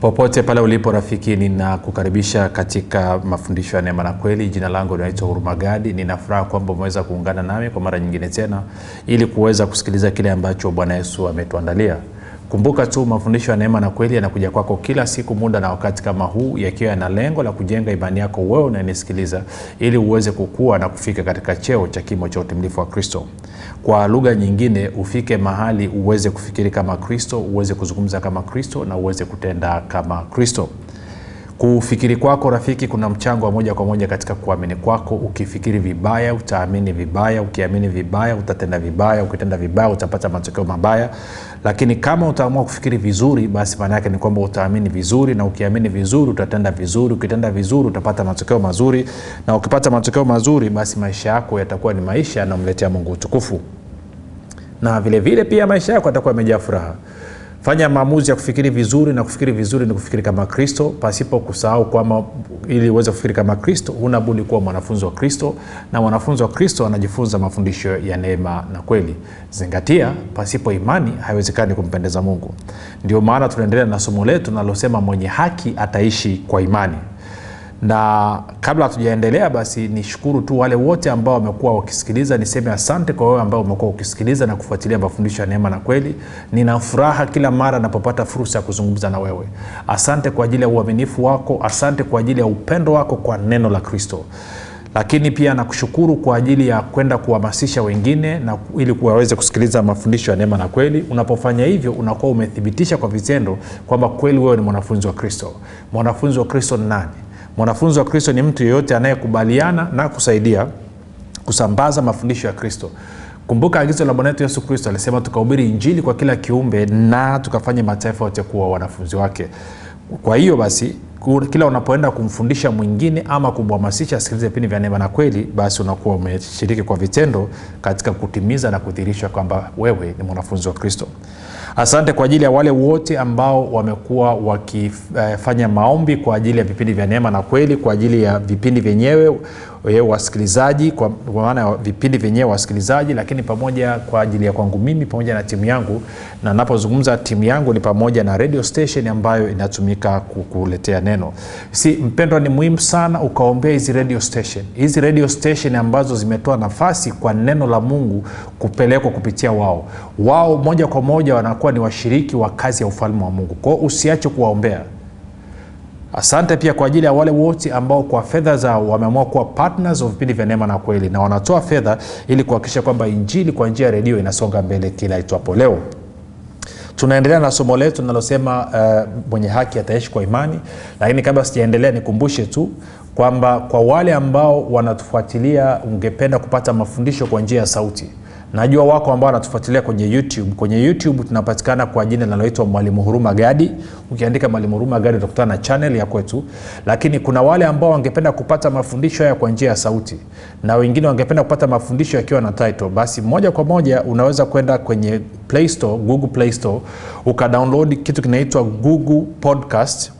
popote pale ulipo rafiki ninakukaribisha katika mafundisho ya neema na kweli. Jina langu linaitwa hurumagadi. Ninafuraha kwamba umeweza kuungana nami kwa mara nyingine tena ili kuweza kusikiliza kile ambacho bwana yesu ametuandalia kumbuka tu mafundisho ya neema na kweli yanakuja kwako kila siku muda na wakati kama huu yakiwa yana lengo la kujenga imani yako wewe unanisikiliza ili uweze kukua na kufika katika cheo cha kimo cha utimilifu wa kristo. Kwa lugha nyingine ufike mahali uweze kufikiri kama kristo uweze kuzungumza kama kristo na uweze kutenda kama kristo kufikiri kwako rafiki kuna mchango wa moja kwa moja katika kuamini kwako. Ukifikiri vibaya utaamini vibaya. Ukiamini vibaya utatenda vibaya. Ukitenda vibaya utapata matokeo mabaya. Lakini kama utaamua kufikiri vizuri basi maana yake ni kwamba utaamini vizuri na ukiamini vizuri utatenda vizuri. Ukitenda vizuri utapata matokeo mazuri. Na ukipata matokeo mazuri basi maisha yako yatakuwa ni maisha yanayomletea mungu utukufu. Na vile vile pia maisha yako yatakuwa yamejaa furaha fanya maamuzi ya kufikiri vizuri na kufikiri vizuri ni kufikiri kama kristo. Pasipo kusahau kwamba ili uweze kufikiri kama kristo huna budi kuwa mwanafunzi wa kristo na mwanafunzi wa kristo anajifunza mafundisho ya neema na kweli. Zingatia pasipo imani haiwezekani kumpendeza mungu. Ndio maana tunaendelea na somo letu nalosema mwenye haki ataishi kwa imani na kabla hatujaendelea basi nishukuru tu wale wote ambao wamekuwa wakisikiliza niseme asante kwa wewe ambao umekuwa ukisikiliza na kufuatilia mafundisho ya neema na kweli. Nina furaha kila mara napopata fursa ya kuzungumza na wewe. Asante kwa ajili ya uaminifu wako asante kwa ajili ya upendo wako kwa neno la kristo. Lakini pia nakushukuru kwa ajili ya kwenda kuhamasisha wengine na ili waweze kusikiliza mafundisho ya neema na kweli. Unapofanya hivyo unakuwa umethibitisha kwa vitendo kwamba kweli wewe ni mwanafunzi wa kristo. Mwanafunzi wa kristo ni nani mwanafunzi wa kristo ni mtu yeyote anayekubaliana na kusaidia kusambaza mafundisho ya kristo. Kumbuka agizo la bwana wetu yesu kristo alisema tukahubiri injili kwa kila kiumbe na tukafanya mataifa yote kuwa wanafunzi wake. Kwa hiyo basi kila unapoenda kumfundisha mwingine ama kumhamasisha asikilize vipindi vya neema na kweli basi unakuwa umeshiriki kwa vitendo katika kutimiza na kudhihirisha kwamba wewe ni mwanafunzi wa kristo asante kwa ajili ya wale wote ambao wamekuwa wakifanya maombi kwa ajili ya vipindi vya neema na kweli kwa ajili ya vipindi vyenyewe wasikilizaji kwa maana ya vipindi vyenyewe wasikilizaji lakini pamoja kwa ajili ya kwangu mimi pamoja na timu yangu na napozungumza timu yangu ni pamoja na radio station ambayo inatumika kukuletea neno. Si mpendwa ni muhimu sana ukaombea hizi radio station. Hizi radio station ambazo zimetoa nafasi kwa neno la mungu kupelekwa kupitia wao. Wao moja kwa moja wanakuwa ni washiriki wa kazi ya ufalme wa mungu. Kwao usiache kuwaombea asante pia kwa ajili ya wale wote ambao kwa fedha zao wameamua kuwa partners of vipindi vya neema na kweli na wanatoa fedha ili kuhakikisha kwamba injili kwa njia ya redio inasonga mbele kila itwapo leo. Tunaendelea na somo letu linalosema uh, mwenye haki ataishi kwa imani. Lakini kabla sijaendelea nikumbushe tu kwamba kwa wale ambao wanatufuatilia ungependa kupata mafundisho kwa njia ya sauti. Najua wako ambao wanatufuatilia kwenye youtube. Kwenye youtube tunapatikana kwa jina linaloitwa mwalimu huruma gadi. Ukiandika mwalimu huruma gadi utakutana na chanel ya kwetu. Lakini kuna wale ambao wangependa kupata mafundisho haya kwa njia ya sauti. Na wengine wangependa kupata mafundisho yakiwa na title. Basi moja kwa moja unaweza kwenda kwenye play store google play store ukadownload kitu kinaitwa google podcast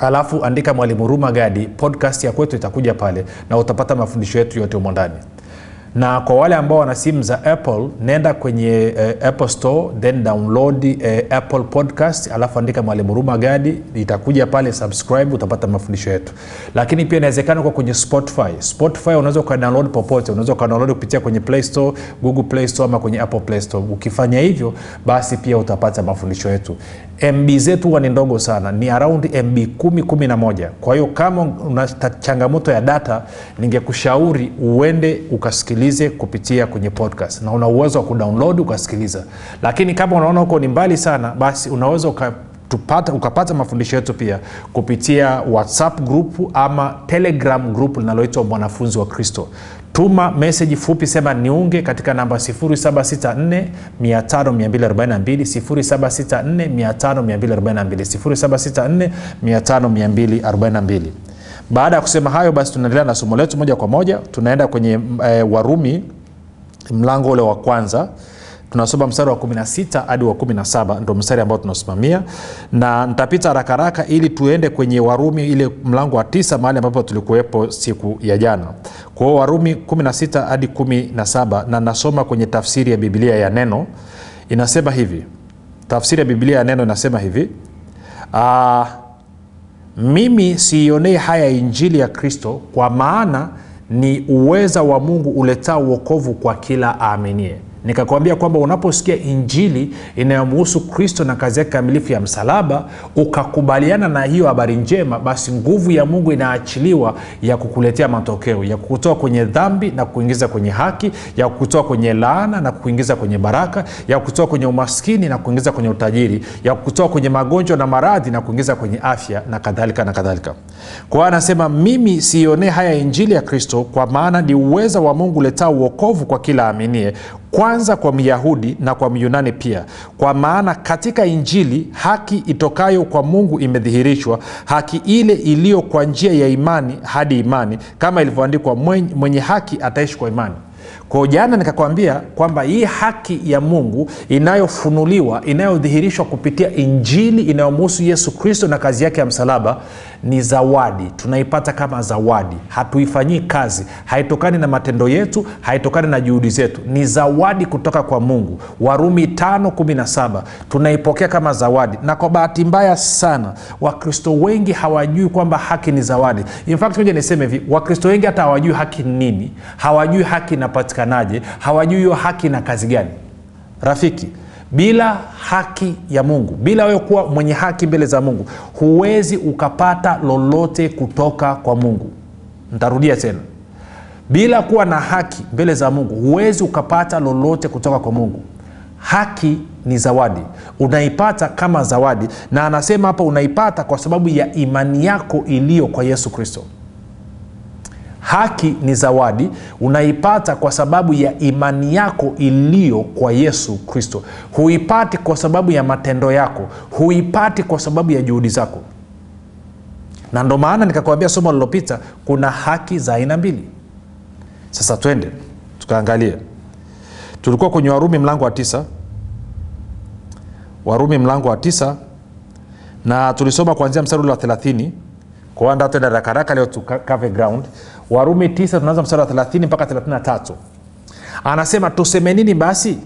alafu andika mwalimu ruma gadi podcast ya kwetu itakuja pale na utapata mafundisho yetu yote humo ndani na kwa wale ambao wana simu za apple nenda kwenye uh, apple store then download uh, apple podcast alafu andika mwalimu ruma gadi itakuja pale subscribe utapata mafundisho yetu. Lakini pia inawezekana kwa kwenye spotify. Spotify unaweza ukadownload popote. Unaweza ukadownload kupitia kwenye play store google play store ama kwenye apple play store. Ukifanya hivyo basi pia utapata mafundisho yetu. Mb zetu huwa ni ndogo sana. Ni around mb 111 kwa hiyo kama una changamoto ya data ningekushauri uende ukasikilize kupitia kwenye podcast. Na una uwezo wa kudownload ukasikiliza. Lakini kama unaona huko ni mbali sana basi unaweza uka tupata, ukapata mafundisho yetu pia kupitia whatsapp group ama telegram group linaloitwa mwanafunzi wa kristo. Tuma meseji fupi sema niunge katika namba 764 5242 764 baada ya kusema hayo basi tunaendelea na somo letu moja kwa moja. Tunaenda kwenye e, warumi mlango ule wa kwanza. Tunasoma mstari wa 16 hadi wa 17 ndo mstari ambao tunasimamia. Na nitapita haraka ili tuende kwenye warumi ile mlango wa tisa mahali ambapo tulikuwepo siku ya jana. Kwao warumi 16 hadi 17 na nasoma kwenye tafsiri ya biblia ya neno. Inasema hivi. Tafsiri ya biblia ya neno inasema hivi. Uh, mimi siionei haya injili ya kristo kwa maana ni uweza wa mungu uletao uokovu kwa kila aaminie nikakwambia kwamba unaposikia injili inayomuhusu kristo na kazi yake kamilifu ya msalaba ukakubaliana na hiyo habari njema basi nguvu ya mungu inaachiliwa ya kukuletea matokeo ya kukutoa kwenye dhambi na kuingiza kwenye haki ya kukutoa kwenye laana na kuingiza kwenye baraka ya kukutoa kwenye umaskini na kuingiza kwenye utajiri ya kukutoa kwenye magonjwa na maradhi na kuingiza kwenye afya na kadhalika na kadhalika. Kwa anasema mimi siionee haya injili ya kristo kwa maana ni uweza wa mungu uletaa uokovu kwa kila aminie kwanza kwa myahudi na kwa myunani pia. Kwa maana katika injili haki itokayo kwa mungu imedhihirishwa haki ile iliyo kwa njia ya imani hadi imani kama ilivyoandikwa mwenye, haki ataishi kwa imani kwao jana nikakwambia kwamba hii haki ya mungu inayofunuliwa inayodhihirishwa kupitia injili inayomuhusu yesu kristo na kazi yake ya msalaba ni zawadi. Tunaipata kama zawadi. Hatuifanyii kazi. Haitokani na matendo yetu haitokani na juhudi zetu. Ni zawadi kutoka kwa mungu. Warumi 517 tunaipokea kama zawadi. Na kwa bahati mbaya sana wakristo wengi hawajui kwamba haki ni zawadi. In moja niseme hivi. Wakristo wengi hata hawajui haki nini. Hawajui haki inapatikanaje hawajui hiyo haki na kazi gani. Rafiki bila haki ya mungu bila wewe kuwa mwenye haki mbele za mungu huwezi ukapata lolote kutoka kwa mungu. Ntarudia tena. Bila kuwa na haki mbele za mungu huwezi ukapata lolote kutoka kwa mungu. Haki ni zawadi. Unaipata kama zawadi na anasema hapa unaipata kwa sababu ya imani yako iliyo kwa yesu kristo haki ni zawadi unaipata kwa sababu ya imani yako iliyo kwa yesu kristo. Huipati kwa sababu ya matendo yako. Huipati kwa sababu ya juhudi zako. Na ndo maana nikakwambia somo lilopita kuna haki za aina mbili. Sasa twende tukaangalie. Tulikuwa kwenye warumi mlango wa tisa. Warumi mlango wa tisa. Na tulisoma kuanzia mstari ule wa kwanda twenda rakaraka leo tukave ground. Warumi 9 tunaanza mstari wa 30 mpaka 33 anasema tuseme nini basi?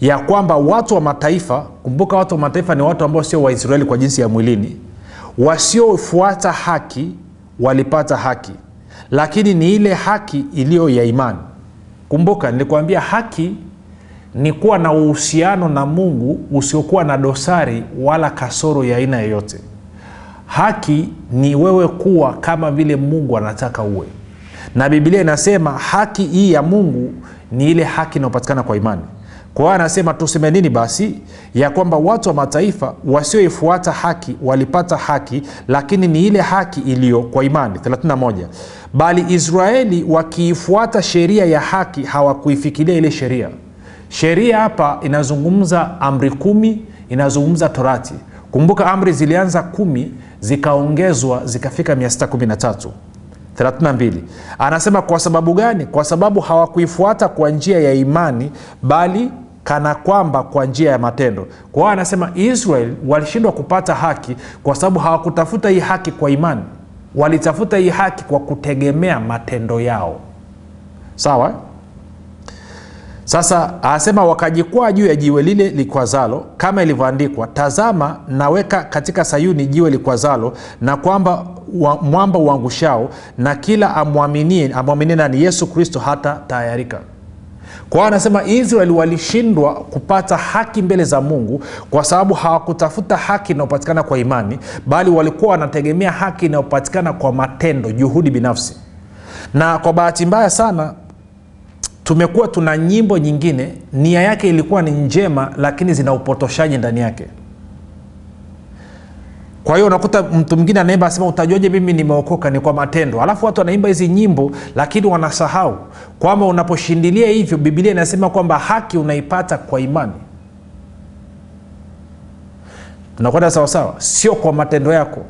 Ya kwamba watu wa mataifa kumbuka watu wa mataifa ni watu ambao sio waisraeli kwa jinsi ya mwilini. Wasiofuata haki walipata haki. Lakini ni ile haki iliyo ya imani. Kumbuka nilikuambia haki ni kuwa na uhusiano na mungu usiokuwa na dosari wala kasoro ya aina yoyote haki ni wewe kuwa kama vile mungu anataka uwe. Na bibilia inasema haki hii ya mungu ni ile haki inayopatikana kwa imani. Kwa hiyo anasema tuseme nini basi? Ya kwamba watu wa mataifa wasioifuata haki walipata haki lakini ni ile haki iliyo kwa imani. 31 bali israeli wakiifuata sheria ya haki hawakuifikiria ile sheria. Sheria hapa inazungumza amri kumi inazungumza torati. Kumbuka amri zilianza kumi zikaongezwa zikafika 613 32 anasema kwa sababu gani? Kwa sababu hawakuifuata kwa njia ya imani bali kana kwamba kwa njia ya matendo. Kwa hiyo anasema israel walishindwa kupata haki kwa sababu hawakutafuta hii haki kwa imani. Walitafuta hii haki kwa kutegemea matendo yao. Sawa sasa asema wakajikwaa juu ya jiwe lile likwazalo kama ilivyoandikwa tazama naweka katika sayuni jiwe likwazalo na kwamba wa, mwamba uangushao na kila amwaminie amwaminie nani? Yesu kristo hata tayarika kwa anasema israeli walishindwa kupata haki mbele za mungu kwa sababu hawakutafuta haki inayopatikana kwa imani bali walikuwa wanategemea haki inayopatikana kwa matendo juhudi binafsi. Na kwa bahati mbaya sana tumekuwa tuna nyimbo nyingine nia yake ilikuwa ni njema lakini zina upotoshaji ndani yake. Kwa hiyo unakuta mtu mwingine anaimba asema utajuaje mimi nimeokoka? Ni kwa matendo. Alafu watu wanaimba hizi nyimbo lakini wanasahau kwamba unaposhindilia hivyo bibilia inasema kwamba haki unaipata kwa imani. Tunakwenda sawasawa sio kwa matendo yako.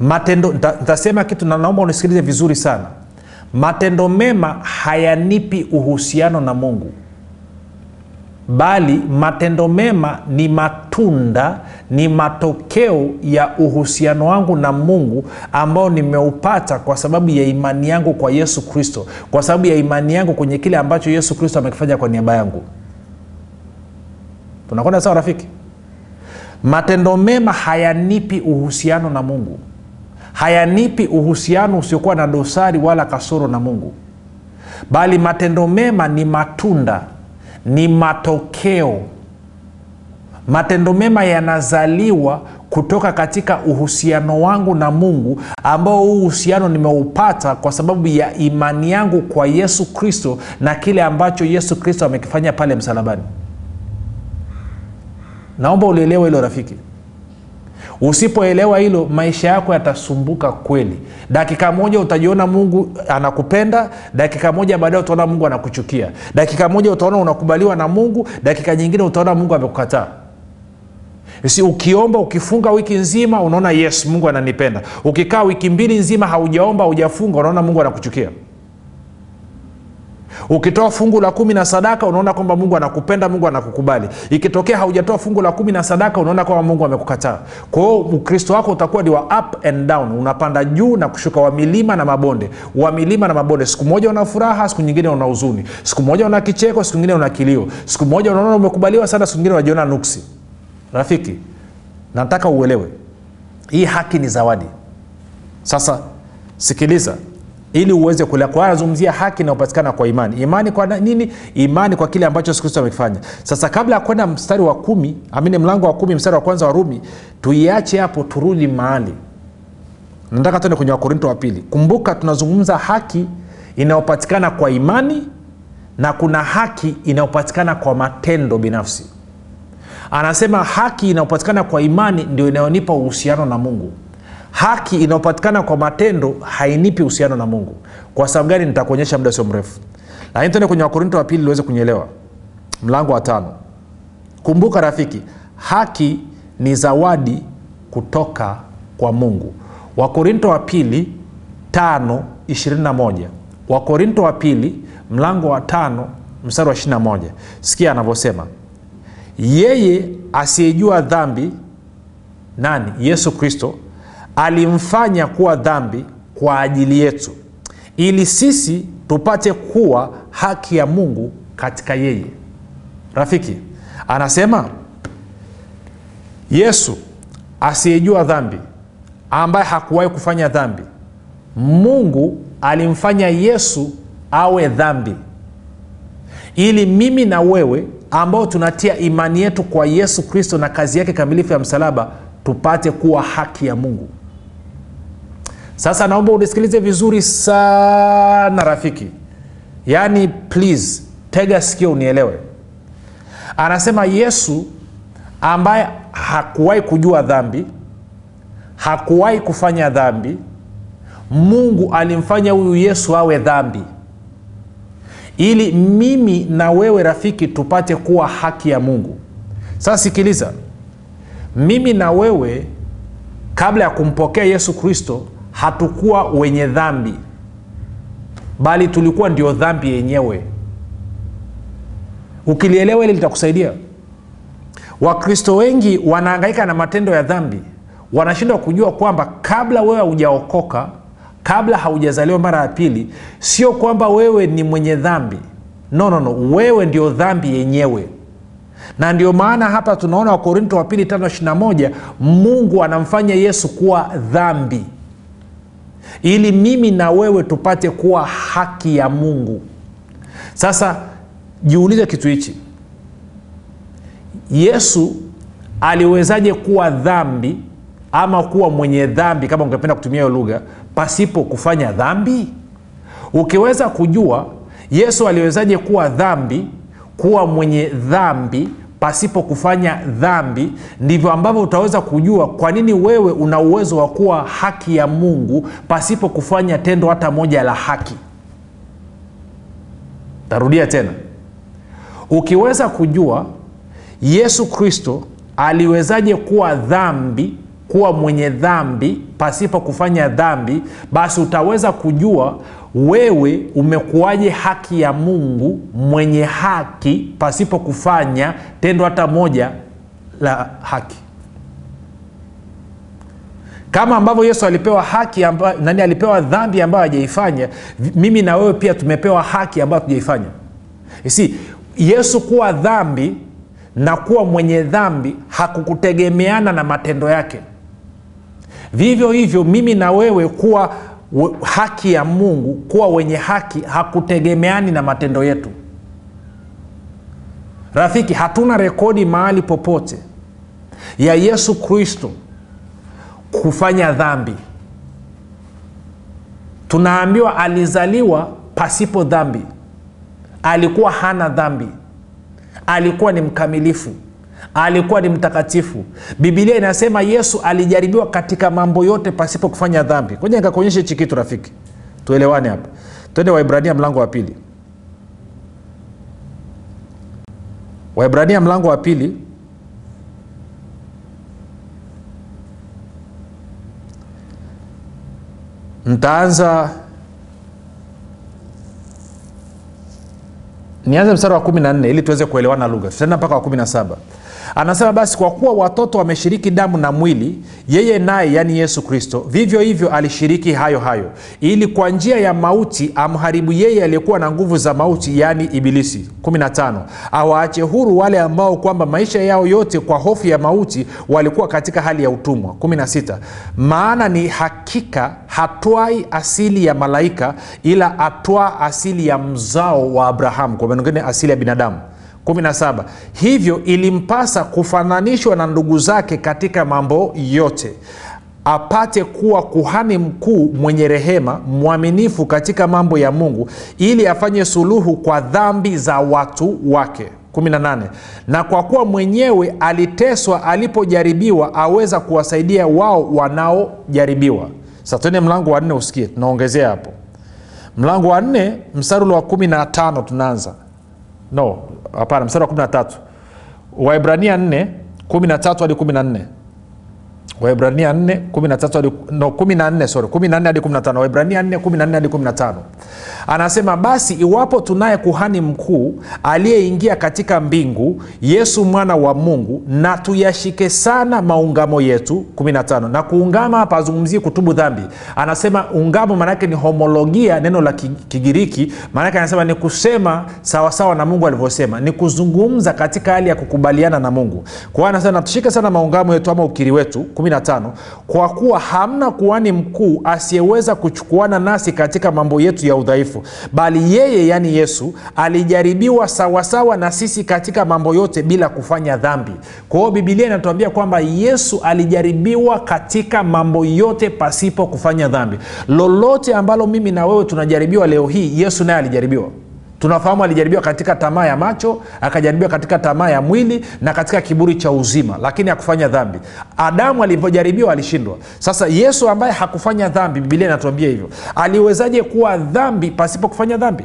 Matendo nitasema kitu na naomba unisikilize vizuri sana matendo mema hayanipi uhusiano na mungu. Bali matendo mema ni matunda ni matokeo ya uhusiano wangu na mungu ambao nimeupata kwa sababu ya imani yangu kwa yesu kristo kwa sababu ya imani yangu kwenye kile ambacho yesu kristo amekifanya kwa niaba yangu. Tunakwenda sawa rafiki? Matendo mema hayanipi uhusiano na mungu hayanipi uhusiano usiokuwa na dosari wala kasoro na mungu. Bali matendo mema ni matunda ni matokeo. Matendo mema yanazaliwa kutoka katika uhusiano wangu na mungu ambao huu uhusiano nimeupata kwa sababu ya imani yangu kwa yesu kristo na kile ambacho yesu kristo amekifanya pale msalabani. Naomba ulielewa hilo rafiki usipoelewa hilo maisha yako yatasumbuka kweli. Dakika moja utajiona mungu anakupenda dakika moja baadaye utaona mungu anakuchukia. Dakika moja utaona unakubaliwa na mungu dakika nyingine utaona mungu amekukataa. Si ukiomba ukifunga wiki nzima unaona yes mungu ananipenda. Ukikaa wiki mbili nzima haujaomba haujafunga unaona mungu anakuchukia ukitoa fungu la kumi na sadaka unaona kwamba mungu anakupenda mungu anakukubali. Ikitokea haujatoa fungu la kumi na sadaka unaona kwamba mungu amekukataa. Kwahio ukristo wako utakuwa ni wa up and down. Unapanda juu na kushuka wa milima na mabonde. Wa milima na mabonde. Siku moja una furaha siku nyingine una huzuni. Siku moja una kicheko siku nyingine una kilio. Siku moja unaona umekubaliwa sana siku nyingine unajiona nuksi. Rafiki nataka uelewe. Hii haki ni zawadi. Sasa sikiliza ili uweze kulea kwa anazungumzia haki inayopatikana kwa imani. Imani kwa nini? Imani kwa kile ambacho yesu kristo amekifanya. Sasa kabla ya kwenda mstari wa kumi amini mlango wa kumi mstari wa kwanza wa rumi tuiache hapo turudi mahali. Nataka tuende kwenye wakorinto wa pili. Kumbuka tunazungumza haki inayopatikana kwa imani na kuna haki inayopatikana kwa matendo binafsi. Anasema haki inayopatikana kwa imani ndio inayonipa uhusiano na mungu haki inayopatikana kwa matendo hainipi uhusiano na mungu. Kwa sababu gani? Nitakuonyesha muda sio mrefu. Lakini tuende kwenye wakorinto wa pili liweze kunyelewa. Mlango wa tano. Kumbuka rafiki haki ni zawadi kutoka kwa mungu. Wakorinto wa pili 521 wakorinto wa pili mlango wa tano mstari wa 21 sikia anavyosema. Yeye asiyejua dhambi nani? Yesu kristo alimfanya kuwa dhambi kwa ajili yetu ili sisi tupate kuwa haki ya mungu katika yeye. Rafiki anasema yesu asiyejua dhambi ambaye hakuwahi kufanya dhambi mungu alimfanya yesu awe dhambi ili mimi na wewe ambao tunatia imani yetu kwa yesu kristo na kazi yake kamilifu ya msalaba tupate kuwa haki ya mungu sasa naomba unisikilize vizuri sana rafiki. Yaani please tega sikio unielewe. Anasema yesu ambaye hakuwahi kujua dhambi hakuwahi kufanya dhambi mungu alimfanya huyu yesu awe dhambi. Ili mimi na wewe rafiki tupate kuwa haki ya mungu. Sasa sikiliza. Mimi na wewe kabla ya kumpokea yesu kristo hatukuwa wenye dhambi bali tulikuwa ndio dhambi yenyewe. Ukilielewa hili litakusaidia. Wakristo wengi wanaangaika na matendo ya dhambi wanashindwa kujua kwamba kabla wewe haujaokoka kabla haujazaliwa mara ya pili sio kwamba wewe ni mwenye dhambi. No, no, no. wewe ndio dhambi yenyewe. Na ndio maana hapa tunaona wakorinto wa pili 521 mungu anamfanya yesu kuwa dhambi ili mimi na wewe tupate kuwa haki ya mungu. Sasa jiulize kitu hichi. Yesu aliwezaje kuwa dhambi ama kuwa mwenye dhambi kama ungependa kutumia hiyo lugha pasipo kufanya dhambi? Ukiweza kujua yesu aliwezaje kuwa dhambi kuwa mwenye dhambi pasipo kufanya dhambi ndivyo ambavyo utaweza kujua kwa nini wewe una uwezo wa kuwa haki ya mungu pasipo kufanya tendo hata moja la haki. Tarudia tena. Ukiweza kujua yesu kristo aliwezaje kuwa dhambi kuwa mwenye dhambi pasipo kufanya dhambi basi utaweza kujua wewe umekuwaje haki ya mungu mwenye haki pasipo kufanya tendo hata moja la haki. Kama ambavyo yesu alipewa haki amba, nani alipewa dhambi ambayo hajaifanya mimi na wewe pia tumepewa haki ambayo hatujaifanya. Si yesu kuwa dhambi na kuwa mwenye dhambi hakukutegemeana na matendo yake vivyo hivyo mimi na wewe kuwa haki ya mungu kuwa wenye haki hakutegemeani na matendo yetu. Rafiki hatuna rekodi mahali popote ya yesu kristo kufanya dhambi. Tunaambiwa alizaliwa pasipo dhambi. Alikuwa hana dhambi. Alikuwa ni mkamilifu alikuwa ni mtakatifu. Bibilia inasema yesu alijaribiwa katika mambo yote pasipo kufanya dhambi. Kwenye nikakuonyesha hichi kitu rafiki. Tuelewane hapa. Twende waibrania mlango wa pili. Waibrania mlango wa pili. Ntaanza nianze mstari wa kumi na nne ili tuweze kuelewana lugha. Tutaenda mpaka wa kumi na saba anasema basi kwa kuwa watoto wameshiriki damu na mwili yeye naye yaani yesu kristo vivyo hivyo alishiriki hayo hayo ili kwa njia ya mauti amharibu yeye aliyekuwa na nguvu za mauti yaani ibilisi. 15 awaache huru wale ambao kwamba maisha yao yote kwa hofu ya mauti walikuwa katika hali ya utumwa. 16 maana ni hakika hatwai asili ya malaika ila atwaa asili ya mzao wa abrahamu. Kwa mengine asili ya binadamu 17 hivyo ilimpasa kufananishwa na ndugu zake katika mambo yote apate kuwa kuhani mkuu mwenye rehema mwaminifu katika mambo ya mungu ili afanye suluhu kwa dhambi za watu wake. 18 na kwa kuwa mwenyewe aliteswa alipojaribiwa aweza kuwasaidia wao wanaojaribiwa. Sa tuende mlango wa nne usikie tunaongezea hapo. Mlango wa nne mstari ule wa kumi na tano tunaanza. No hapana mstari wa kumi na tatu. Waibrania nne kumi na tatu hadi kumi na nne waibrania 4 13 no 14 sorry 14 hadi 15 waibrania 4 14 hadi 15 anasema basi iwapo tunaye kuhani mkuu aliyeingia katika mbingu yesu mwana wa mungu na tuyashike sana maungamo yetu 15 na kuungama hapa azungumzie kutubu dhambi. Anasema ungamo maanake ni homologia neno la kigiriki. Maanake anasema ni kusema sawasawa na mungu alivyosema. Ni kuzungumza katika hali ya kukubaliana na mungu. Kwa anasema natushike sana maungamo yetu ama ukiri wetu 15 kwa kuwa hamna kuhani mkuu asiyeweza kuchukuana nasi katika mambo yetu ya udhaifu bali yeye yani yesu alijaribiwa sawasawa na sisi katika mambo yote bila kufanya dhambi. Kwa hiyo bibilia inatuambia kwamba yesu alijaribiwa katika mambo yote pasipo kufanya dhambi. Lolote ambalo mimi na wewe tunajaribiwa leo hii yesu naye alijaribiwa tunafahamu alijaribiwa katika tamaa ya macho akajaribiwa katika tamaa ya mwili na katika kiburi cha uzima lakini hakufanya dhambi. Adamu alivyojaribiwa alishindwa. Sasa yesu ambaye hakufanya dhambi bibilia inatuambia hivyo. Aliwezaje kuwa dhambi pasipo kufanya dhambi?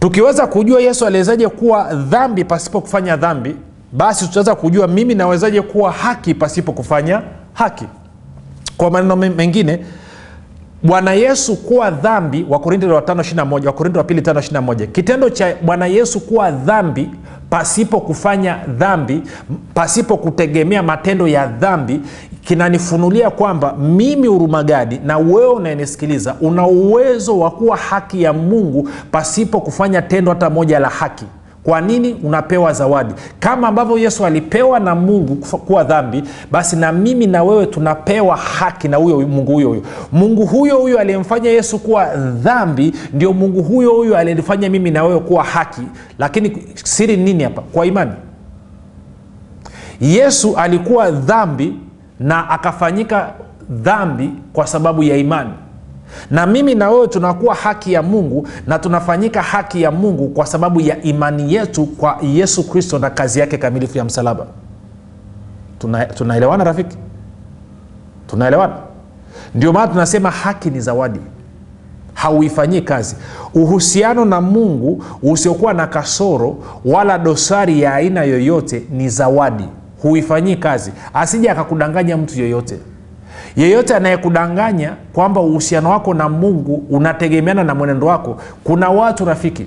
Tukiweza kujua yesu aliwezaje kuwa dhambi pasipo kufanya dhambi basi tutaweza kujua mimi nawezaje kuwa haki pasipo kufanya haki. Kwa maneno mengine bwana yesu kuwa dhambi wakorinto wa 5 wakorinto wa pili 5 kitendo cha bwana yesu kuwa dhambi pasipo kufanya dhambi pasipo kutegemea matendo ya dhambi kinanifunulia kwamba mimi urumagadi na wewe unayenisikiliza una uwezo wa kuwa haki ya mungu pasipo kufanya tendo hata moja la haki kwa nini unapewa zawadi? Kama ambavyo yesu alipewa na mungu kuwa dhambi basi na mimi na wewe tunapewa haki na huyo mungu huyo huyo. Mungu huyo huyo aliyemfanya yesu kuwa dhambi ndio mungu huyo huyo aliyefanya mimi na wewe kuwa haki. Lakini siri ni nini hapa? Kwa imani. Yesu alikuwa dhambi na akafanyika dhambi kwa sababu ya imani na mimi na wewe tunakuwa haki ya mungu na tunafanyika haki ya mungu kwa sababu ya imani yetu kwa yesu kristo na kazi yake kamilifu ya msalaba. Tuna- tunaelewana rafiki? Tunaelewana? Ndio maana tunasema haki ni zawadi. Hauifanyii kazi. Uhusiano na mungu usiokuwa na kasoro wala dosari ya aina yoyote ni zawadi. Huifanyii kazi. Asije akakudanganya mtu yoyote yeyote anayekudanganya kwamba uhusiano wako na mungu unategemeana na mwenendo wako kuna watu rafiki.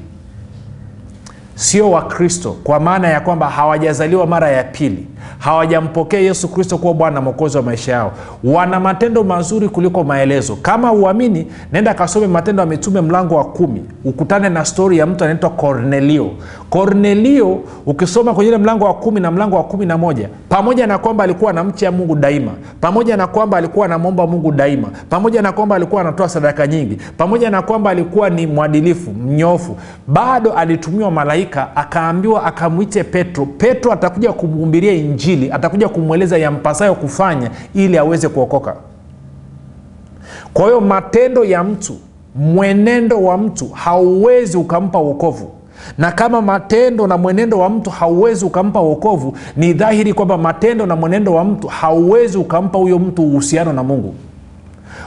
Sio wakristo kwa maana ya kwamba hawajazaliwa mara ya pili hawajampokea yesu kristo kuwa bwana mwokozi wa maisha yao. Wana matendo mazuri kuliko maelezo. Kama uamini nenda kasome matendo ya mitume mlango wa kumi. Ukutane na stori ya mtu anaitwa kornelio kornelio ukisoma kwenye ile mlango wa kumi na mlango wa kumi na moja pamoja na kwamba alikuwa na mcha mungu daima pamoja na kwamba alikuwa anamwomba mungu daima pamoja na kwamba alikuwa anatoa sadaka nyingi pamoja na kwamba alikuwa ni mwadilifu mnyofu bado alitumiwa malaika akaambiwa akamwite petro. Petro atakuja kumhubiria injili atakuja kumweleza yampasayo kufanya ili aweze kuokoka. Kwa hiyo matendo ya mtu mwenendo wa mtu hauwezi ukampa uokovu na kama matendo na mwenendo wa mtu hauwezi ukampa uokovu ni dhahiri kwamba matendo na mwenendo wa mtu hauwezi ukampa huyo mtu uhusiano na mungu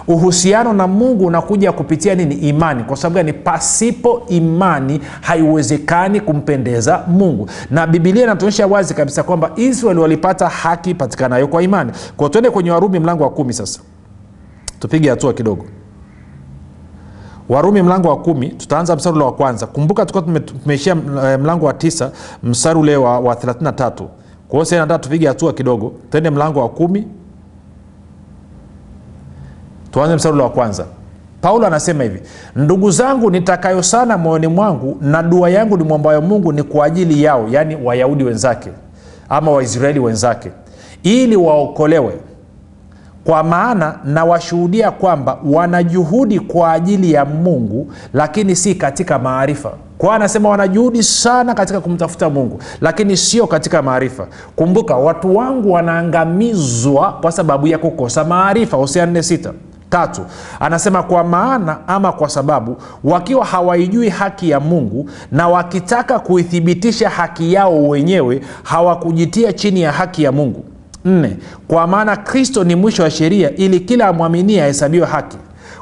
uhusiano na mungu unakuja kupitia nini? Imani. Kwa sababu gani? Pasipo imani haiwezekani kumpendeza mungu. Na bibilia inatuonyesha wazi kabisa kwamba israeli walipata haki patikanayo kwa imani. Kwa tuende kwenye warumi mlango wa kumi sasa. Tupige hatua kidogo. Warumi mlango wa kumi tutaanza mstari ule wa kwanza. Kumbuka tukuwa tumeishia mlango wa tisa mstari ule wa, wa 33 kwa hiyo tupige hatua kidogo. Twende mlango wa kumi tuanze mstari wa kwanza. Paulo anasema hivi ndugu zangu nitakayo sana moyoni mwangu na dua yangu ni mwambayo mungu ni kwa ajili yao yaani wayahudi wenzake ama waisraeli wenzake ili waokolewe. Kwa maana nawashuhudia kwamba wanajuhudi kwa ajili ya mungu lakini si katika maarifa. Kwao anasema wanajuhudi sana katika kumtafuta mungu lakini sio katika maarifa. Kumbuka watu wangu wanaangamizwa kwa sababu ya kukosa maarifa. Hosea 46 tatu. Anasema kwa maana ama kwa sababu wakiwa hawaijui haki ya mungu na wakitaka kuithibitisha haki yao wenyewe hawakujitia chini ya haki ya mungu. Nne kwa maana kristo ni mwisho wa sheria ili kila amwaminie ahesabiwe haki.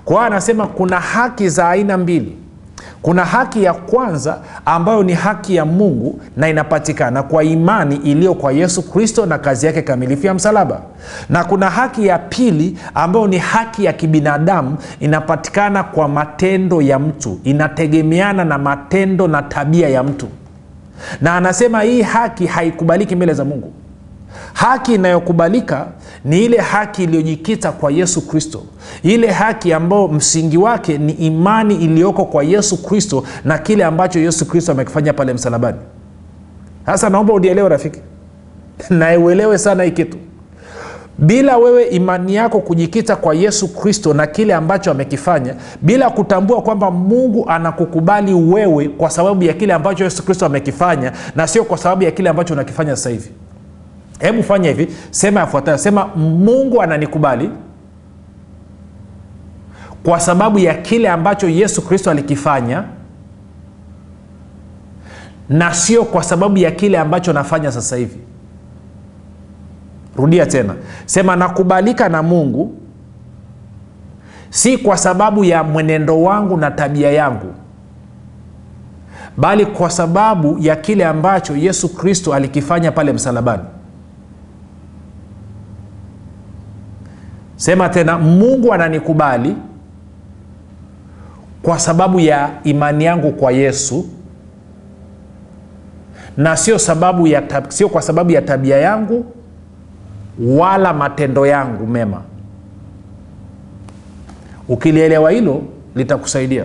Kwa anasema kuna haki za aina mbili kuna haki ya kwanza ambayo ni haki ya mungu na inapatikana kwa imani iliyo kwa yesu kristo na kazi yake kamilifu ya msalaba. Na kuna haki ya pili ambayo ni haki ya kibinadamu inapatikana kwa matendo ya mtu. Inategemeana na matendo na tabia ya mtu. Na anasema hii haki haikubaliki mbele za mungu haki inayokubalika ni ile haki iliyojikita kwa yesu kristo. Ile haki ambayo msingi wake ni imani iliyoko kwa yesu kristo na kile ambacho yesu kristo amekifanya pale msalabani. Sasa naomba unielewe rafiki. Nauelewe sana hii kitu. Bila wewe imani yako kujikita kwa yesu kristo na kile ambacho amekifanya bila kutambua kwamba mungu anakukubali wewe kwa sababu ya kile ambacho yesu kristo amekifanya na sio kwa sababu ya kile ambacho unakifanya sasa hivi hebu fanya hivi sema yafuatayo. Sema mungu ananikubali kwa sababu ya kile ambacho yesu kristo alikifanya na sio kwa sababu ya kile ambacho nafanya sasa hivi. Rudia tena. Sema nakubalika na mungu si kwa sababu ya mwenendo wangu na tabia yangu bali kwa sababu ya kile ambacho yesu kristo alikifanya pale msalabani sema tena mungu ananikubali kwa sababu ya imani yangu kwa yesu na sio sababu ya sio kwa sababu ya tabia yangu wala matendo yangu mema. Ukilielewa hilo litakusaidia.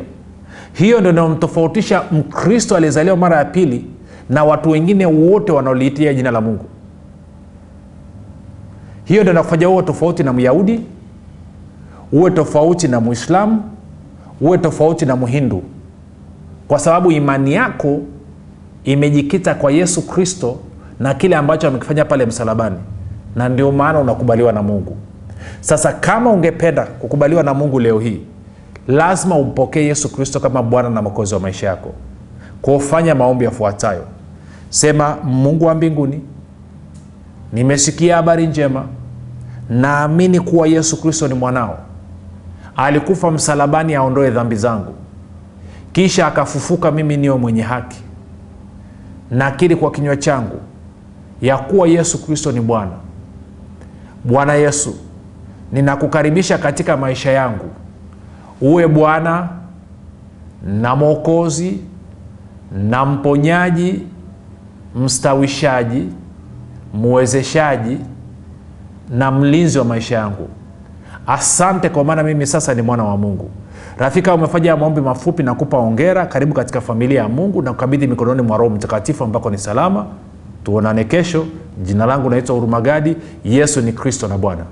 Hiyo ndio inayomtofautisha mkristo aliyezaliwa mara ya pili na watu wengine wote wanaoliitia jina la mungu hiyo ndo nakufanya uwe tofauti na myahudi uwe tofauti na mwislamu uwe tofauti na mhindu kwa sababu imani yako imejikita kwa yesu kristo na kile ambacho amekifanya pale msalabani. Na ndio maana unakubaliwa na mungu. Sasa kama ungependa kukubaliwa na mungu leo hii lazima umpokee yesu kristo kama bwana na mokozi wa maisha yako. Kufanya maombi yafuatayo. Sema mungu wa mbinguni nimesikia habari njema naamini kuwa yesu kristo ni mwanao. Alikufa msalabani aondoe dhambi zangu. Kisha akafufuka mimi niyo mwenye haki. Nakiri kwa kinywa changu ya kuwa yesu kristo ni bwana. Bwana yesu ninakukaribisha katika maisha yangu. Uwe bwana na mwokozi na mponyaji mstawishaji mwezeshaji na mlinzi wa maisha yangu. Asante kwa maana mimi sasa ni mwana wa mungu. Rafika umefanya maombi mafupi na kupa ongera karibu katika familia ya mungu na kukabidhi mikononi mwa roho mtakatifu ambako ni salama. Tuonane kesho. Jina langu naitwa hurumagadi. Yesu ni kristo na bwana